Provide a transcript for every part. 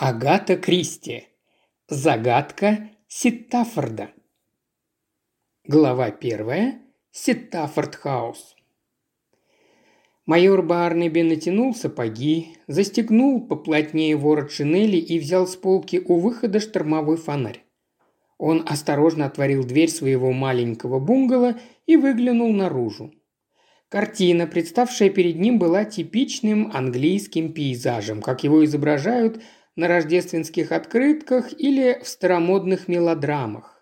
Агата Кристи. Загадка Ситтафорда. Глава первая. Ситтафорд Хаус. Майор Барнеби натянул сапоги, застегнул поплотнее ворот шинели и взял с полки у выхода штормовой фонарь. Он осторожно отворил дверь своего маленького бунгало и выглянул наружу. Картина, представшая перед ним, была типичным английским пейзажем, как его изображают – на рождественских открытках или в старомодных мелодрамах.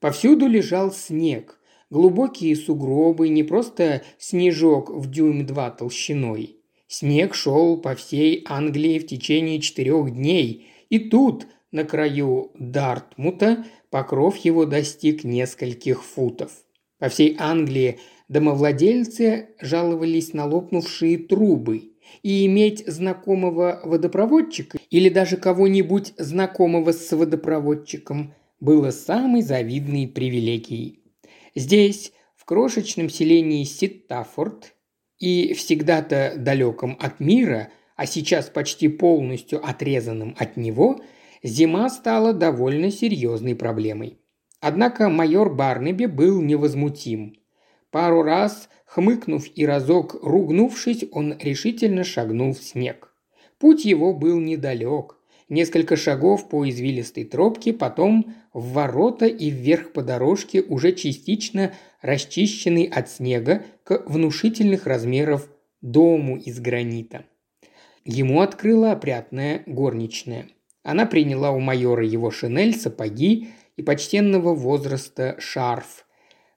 Повсюду лежал снег, глубокие сугробы, не просто снежок в дюйм-два толщиной. Снег шел по всей Англии в течение четырех дней, и тут, на краю Дартмута, покров его достиг нескольких футов. По всей Англии домовладельцы жаловались на лопнувшие трубы – и иметь знакомого водопроводчика или даже кого-нибудь знакомого с водопроводчиком было самой завидной привилегией. Здесь, в крошечном селении Ситтафорд и всегда-то далеком от мира, а сейчас почти полностью отрезанным от него, зима стала довольно серьезной проблемой. Однако майор Барнеби был невозмутим. Пару раз Хмыкнув и разок ругнувшись, он решительно шагнул в снег. Путь его был недалек. Несколько шагов по извилистой тропке, потом в ворота и вверх по дорожке, уже частично расчищенный от снега к внушительных размеров дому из гранита. Ему открыла опрятная горничная. Она приняла у майора его шинель, сапоги и почтенного возраста шарф –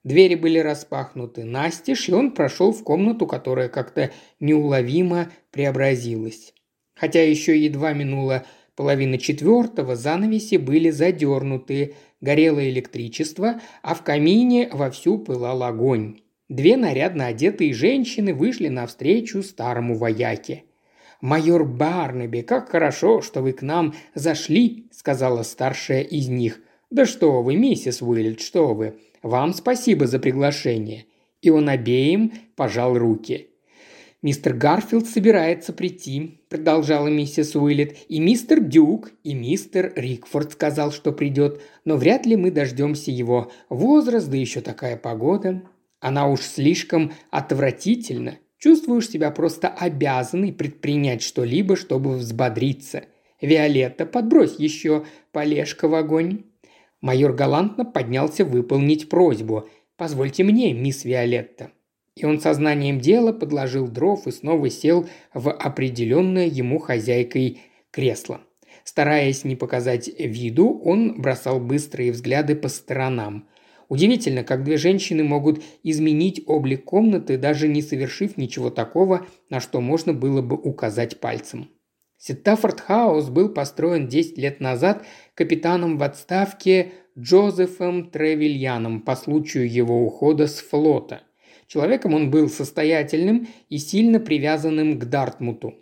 Двери были распахнуты настежь, и он прошел в комнату, которая как-то неуловимо преобразилась. Хотя еще едва минула половина четвертого, занавеси были задернуты, горело электричество, а в камине вовсю пылал огонь. Две нарядно одетые женщины вышли навстречу старому вояке. «Майор Барнаби, как хорошо, что вы к нам зашли», — сказала старшая из них. «Да что вы, миссис Уиллет, что вы. Вам спасибо за приглашение». И он обеим пожал руки. «Мистер Гарфилд собирается прийти», – продолжала миссис Уиллет. «И мистер Дюк, и мистер Рикфорд сказал, что придет, но вряд ли мы дождемся его. Возраст, да еще такая погода. Она уж слишком отвратительна. Чувствуешь себя просто обязанный предпринять что-либо, чтобы взбодриться. Виолетта, подбрось еще полежка в огонь». Майор галантно поднялся выполнить просьбу. «Позвольте мне, мисс Виолетта». И он сознанием дела подложил дров и снова сел в определенное ему хозяйкой кресло. Стараясь не показать виду, он бросал быстрые взгляды по сторонам. Удивительно, как две женщины могут изменить облик комнаты, даже не совершив ничего такого, на что можно было бы указать пальцем. Ситтафорд Хаус был построен 10 лет назад капитаном в отставке Джозефом Тревильяном по случаю его ухода с флота. Человеком он был состоятельным и сильно привязанным к Дартмуту.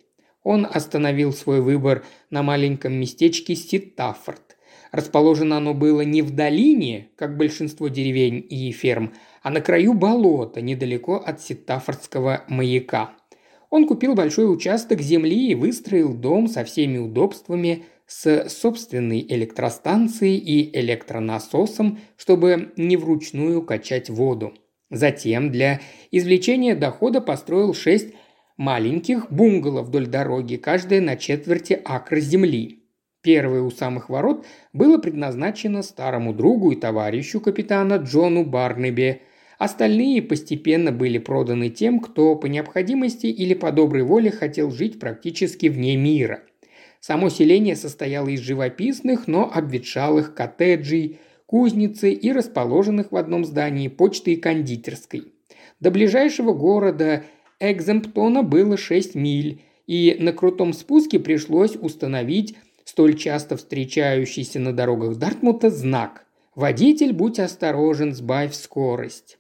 Он остановил свой выбор на маленьком местечке Ситтафорд. Расположено оно было не в долине, как большинство деревень и ферм, а на краю болота, недалеко от Ситтафордского маяка – он купил большой участок земли и выстроил дом со всеми удобствами, с собственной электростанцией и электронасосом, чтобы не вручную качать воду. Затем для извлечения дохода построил шесть маленьких бунгало вдоль дороги, каждая на четверти акра земли. Первое у самых ворот было предназначено старому другу и товарищу капитана Джону Барнеби, Остальные постепенно были проданы тем, кто по необходимости или по доброй воле хотел жить практически вне мира. Само селение состояло из живописных, но обветшалых коттеджей, кузницы и расположенных в одном здании почты и кондитерской. До ближайшего города Экземптона было 6 миль, и на крутом спуске пришлось установить столь часто встречающийся на дорогах Дартмута знак «Водитель, будь осторожен, сбавь скорость».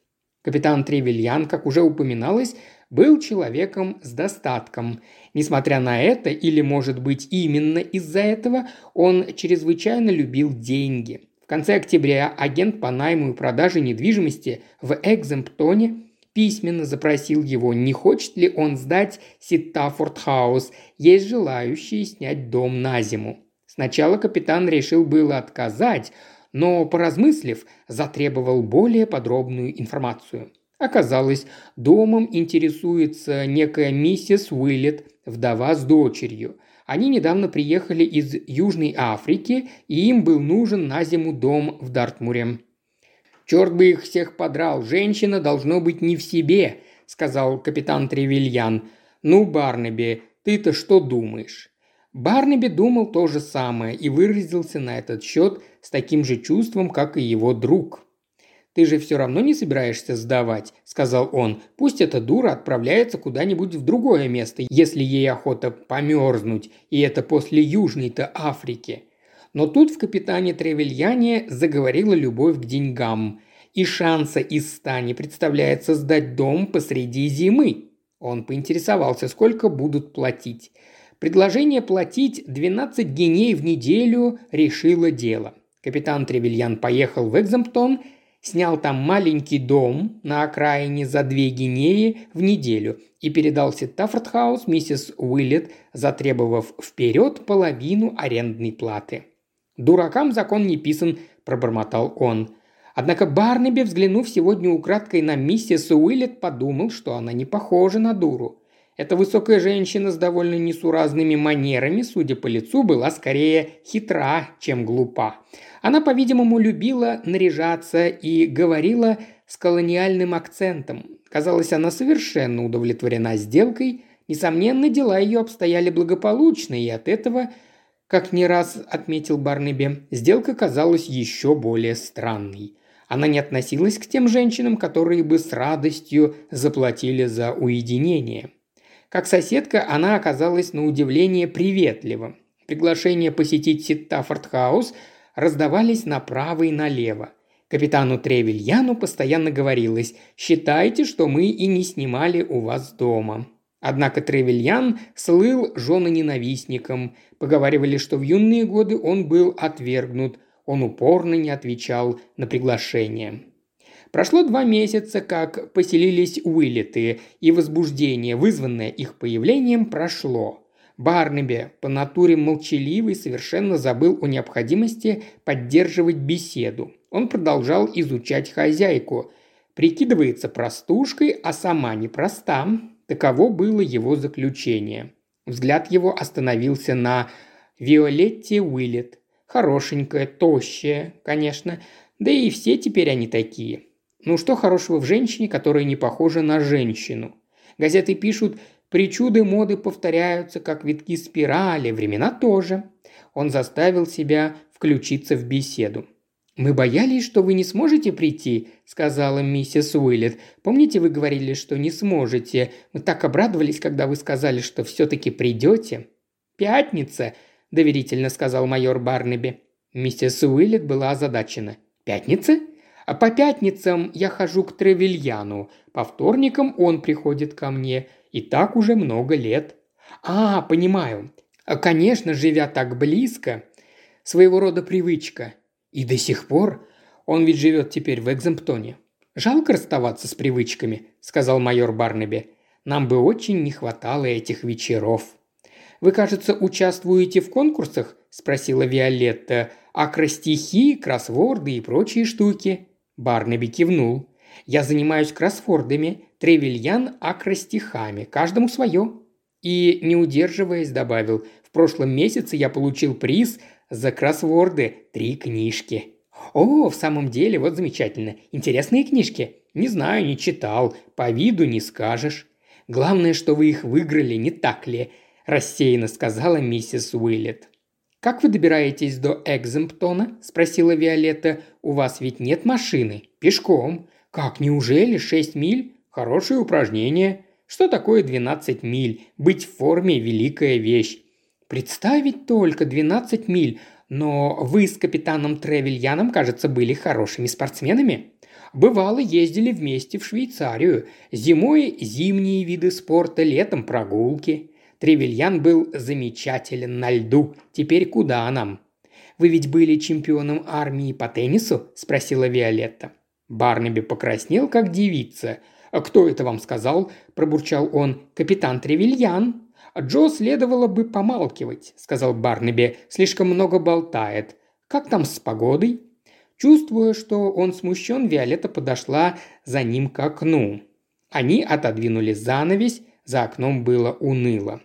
Капитан Тревельян, как уже упоминалось, был человеком с достатком. Несмотря на это, или, может быть, именно из-за этого, он чрезвычайно любил деньги. В конце октября агент по найму и продаже недвижимости в Экземптоне письменно запросил его, не хочет ли он сдать Ситтафорд Хаус, есть желающие снять дом на зиму. Сначала капитан решил было отказать, но, поразмыслив, затребовал более подробную информацию. Оказалось, домом интересуется некая миссис Уиллет, вдова с дочерью. Они недавно приехали из Южной Африки, и им был нужен на зиму дом в Дартмуре. «Черт бы их всех подрал, женщина должно быть не в себе», – сказал капитан Тревельян. «Ну, Барнаби, ты-то что думаешь?» Барнаби думал то же самое и выразился на этот счет с таким же чувством, как и его друг. «Ты же все равно не собираешься сдавать», – сказал он. «Пусть эта дура отправляется куда-нибудь в другое место, если ей охота померзнуть, и это после Южной-то Африки». Но тут в капитане Тревельяне заговорила любовь к деньгам. И шанса из ста не представляется сдать дом посреди зимы. Он поинтересовался, сколько будут платить. Предложение платить 12 гиней в неделю решило дело. Капитан Тревельян поехал в Экзамптон – снял там маленький дом на окраине за две гинеи в неделю и передал Ситтафорд-хаус миссис Уиллет, затребовав вперед половину арендной платы. «Дуракам закон не писан», – пробормотал он. Однако Барнаби, взглянув сегодня украдкой на миссис Уиллет, подумал, что она не похожа на дуру. Эта высокая женщина с довольно несуразными манерами, судя по лицу, была скорее хитра, чем глупа. Она, по-видимому, любила наряжаться и говорила с колониальным акцентом. Казалось, она совершенно удовлетворена сделкой. Несомненно, дела ее обстояли благополучно, и от этого, как не раз отметил Барнеби, сделка казалась еще более странной. Она не относилась к тем женщинам, которые бы с радостью заплатили за уединение. Как соседка она оказалась на удивление приветлива. Приглашения посетить Ситтафорд-хаус раздавались направо и налево. Капитану Тревельяну постоянно говорилось «Считайте, что мы и не снимали у вас дома». Однако Тревельян слыл женоненавистником. Поговаривали, что в юные годы он был отвергнут. Он упорно не отвечал на приглашение. Прошло два месяца, как поселились Уиллеты, и возбуждение, вызванное их появлением, прошло. Барнаби, по натуре молчаливый, совершенно забыл о необходимости поддерживать беседу. Он продолжал изучать хозяйку. Прикидывается простушкой, а сама непроста. Таково было его заключение. Взгляд его остановился на Виолетте Уиллет. Хорошенькая, тощая, конечно. Да и все теперь они такие. Ну что хорошего в женщине, которая не похожа на женщину? Газеты пишут, причуды моды повторяются, как витки спирали, времена тоже. Он заставил себя включиться в беседу. «Мы боялись, что вы не сможете прийти», – сказала миссис Уиллет. «Помните, вы говорили, что не сможете? Мы так обрадовались, когда вы сказали, что все-таки придете». «Пятница», – доверительно сказал майор Барнаби. Миссис Уиллет была озадачена. «Пятница? А по пятницам я хожу к Тревельяну, по вторникам он приходит ко мне. И так уже много лет. А, понимаю. А, конечно, живя так близко, своего рода привычка. И до сих пор он ведь живет теперь в Экземптоне. Жалко расставаться с привычками, сказал майор Барнаби. Нам бы очень не хватало этих вечеров. Вы, кажется, участвуете в конкурсах? спросила Виолетта. Акростихи, кроссворды и прочие штуки. Барнаби кивнул. «Я занимаюсь кроссвордами, Тревельян – акростихами, каждому свое». И, не удерживаясь, добавил, «В прошлом месяце я получил приз за кроссворды три книжки». «О, в самом деле, вот замечательно. Интересные книжки?» «Не знаю, не читал. По виду не скажешь». «Главное, что вы их выиграли, не так ли?» – рассеянно сказала миссис Уиллет. «Как вы добираетесь до Экземптона?» – спросила Виолетта. «У вас ведь нет машины. Пешком. Как, неужели? Шесть миль? Хорошее упражнение. Что такое двенадцать миль? Быть в форме – великая вещь. Представить только двенадцать миль. Но вы с капитаном Тревельяном, кажется, были хорошими спортсменами. Бывало, ездили вместе в Швейцарию. Зимой – зимние виды спорта, летом – прогулки. Тревельян был замечателен на льду. Теперь куда нам?» «Вы ведь были чемпионом армии по теннису?» – спросила Виолетта. Барнаби покраснел, как девица. «А кто это вам сказал?» – пробурчал он. «Капитан Тревельян». «Джо следовало бы помалкивать», – сказал Барнаби. «Слишком много болтает. Как там с погодой?» Чувствуя, что он смущен, Виолетта подошла за ним к окну. Они отодвинули занавесь, за окном было уныло.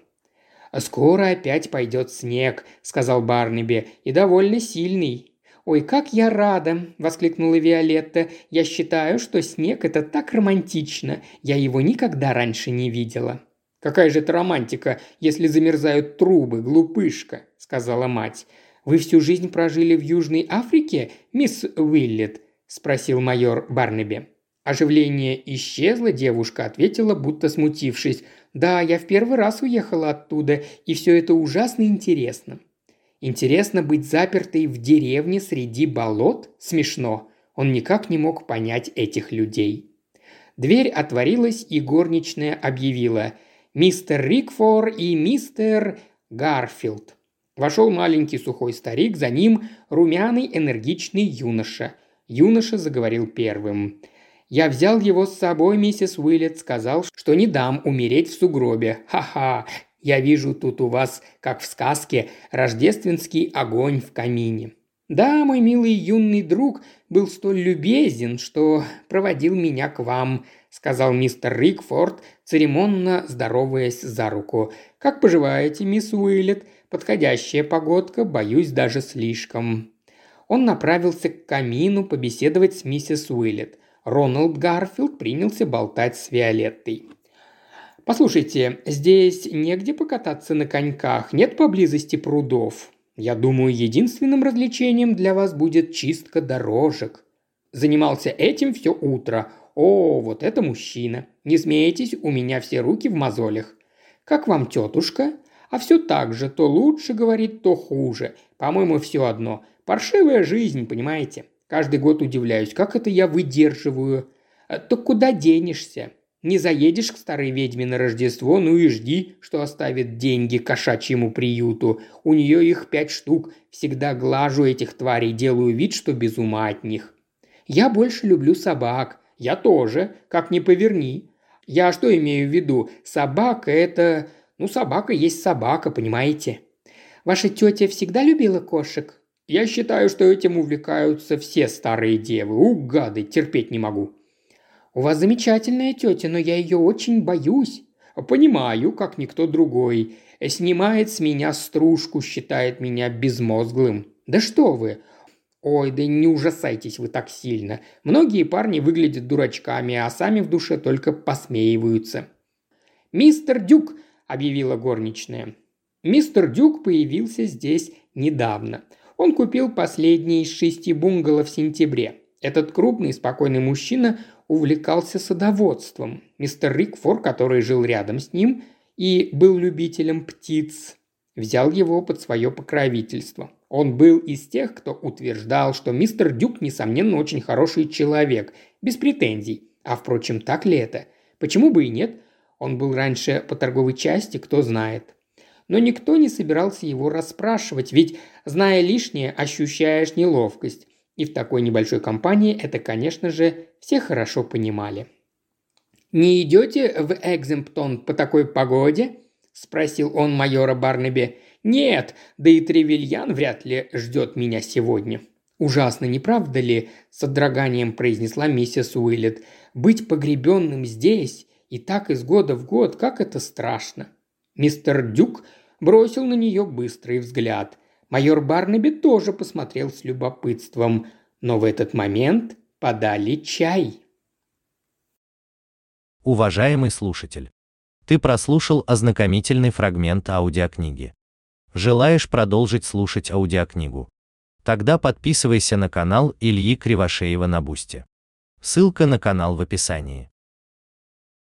«Скоро опять пойдет снег», – сказал Барнаби, – «и довольно сильный». «Ой, как я рада!» – воскликнула Виолетта. «Я считаю, что снег – это так романтично. Я его никогда раньше не видела». «Какая же это романтика, если замерзают трубы, глупышка», – сказала мать. «Вы всю жизнь прожили в Южной Африке, мисс Уиллет?» – спросил майор Барнаби. Оживление исчезло, девушка ответила, будто смутившись. «Да, я в первый раз уехала оттуда, и все это ужасно интересно». «Интересно быть запертой в деревне среди болот? Смешно». Он никак не мог понять этих людей. Дверь отворилась, и горничная объявила «Мистер Рикфор и мистер Гарфилд». Вошел маленький сухой старик, за ним румяный энергичный юноша. Юноша заговорил первым. «Я взял его с собой, миссис Уиллет, сказал, что не дам умереть в сугробе. Ха-ха! Я вижу тут у вас, как в сказке, рождественский огонь в камине». «Да, мой милый юный друг был столь любезен, что проводил меня к вам», – сказал мистер Рикфорд, церемонно здороваясь за руку. «Как поживаете, мисс Уиллет? Подходящая погодка, боюсь, даже слишком». Он направился к камину побеседовать с миссис Уиллет. Роналд Гарфилд принялся болтать с Виолеттой. «Послушайте, здесь негде покататься на коньках, нет поблизости прудов. Я думаю, единственным развлечением для вас будет чистка дорожек». Занимался этим все утро. О, вот это мужчина. Не смейтесь, у меня все руки в мозолях. Как вам тетушка? А все так же, то лучше говорит, то хуже. По-моему, все одно. Паршивая жизнь, понимаете? Каждый год удивляюсь, как это я выдерживаю. А так куда денешься? Не заедешь к старой ведьме на Рождество, ну и жди, что оставит деньги кошачьему приюту. У нее их пять штук. Всегда глажу этих тварей, делаю вид, что без ума от них. Я больше люблю собак. Я тоже, как ни поверни. Я что имею в виду? Собака – это ну, собака есть собака, понимаете? Ваша тетя всегда любила кошек? Я считаю, что этим увлекаются все старые девы. У, терпеть не могу. У вас замечательная тетя, но я ее очень боюсь. Понимаю, как никто другой. Снимает с меня стружку, считает меня безмозглым. Да что вы, Ой, да не ужасайтесь вы так сильно. Многие парни выглядят дурачками, а сами в душе только посмеиваются. «Мистер Дюк, объявила горничная. Мистер Дюк появился здесь недавно. Он купил последний из шести бунгало в сентябре. Этот крупный, спокойный мужчина увлекался садоводством. Мистер Рикфор, который жил рядом с ним и был любителем птиц, взял его под свое покровительство. Он был из тех, кто утверждал, что мистер Дюк, несомненно, очень хороший человек, без претензий. А впрочем, так ли это? Почему бы и нет? Он был раньше по торговой части, кто знает. Но никто не собирался его расспрашивать, ведь, зная лишнее, ощущаешь неловкость. И в такой небольшой компании это, конечно же, все хорошо понимали. «Не идете в Экземптон по такой погоде?» – спросил он майора Барнаби. «Нет, да и Тревельян вряд ли ждет меня сегодня». «Ужасно, не правда ли?» – с содроганием произнесла миссис Уиллет. «Быть погребенным здесь и так из года в год, как это страшно. Мистер Дюк бросил на нее быстрый взгляд. Майор Барнаби тоже посмотрел с любопытством, но в этот момент подали чай. Уважаемый слушатель, ты прослушал ознакомительный фрагмент аудиокниги. Желаешь продолжить слушать аудиокнигу? Тогда подписывайся на канал Ильи Кривошеева на Бусте. Ссылка на канал в описании.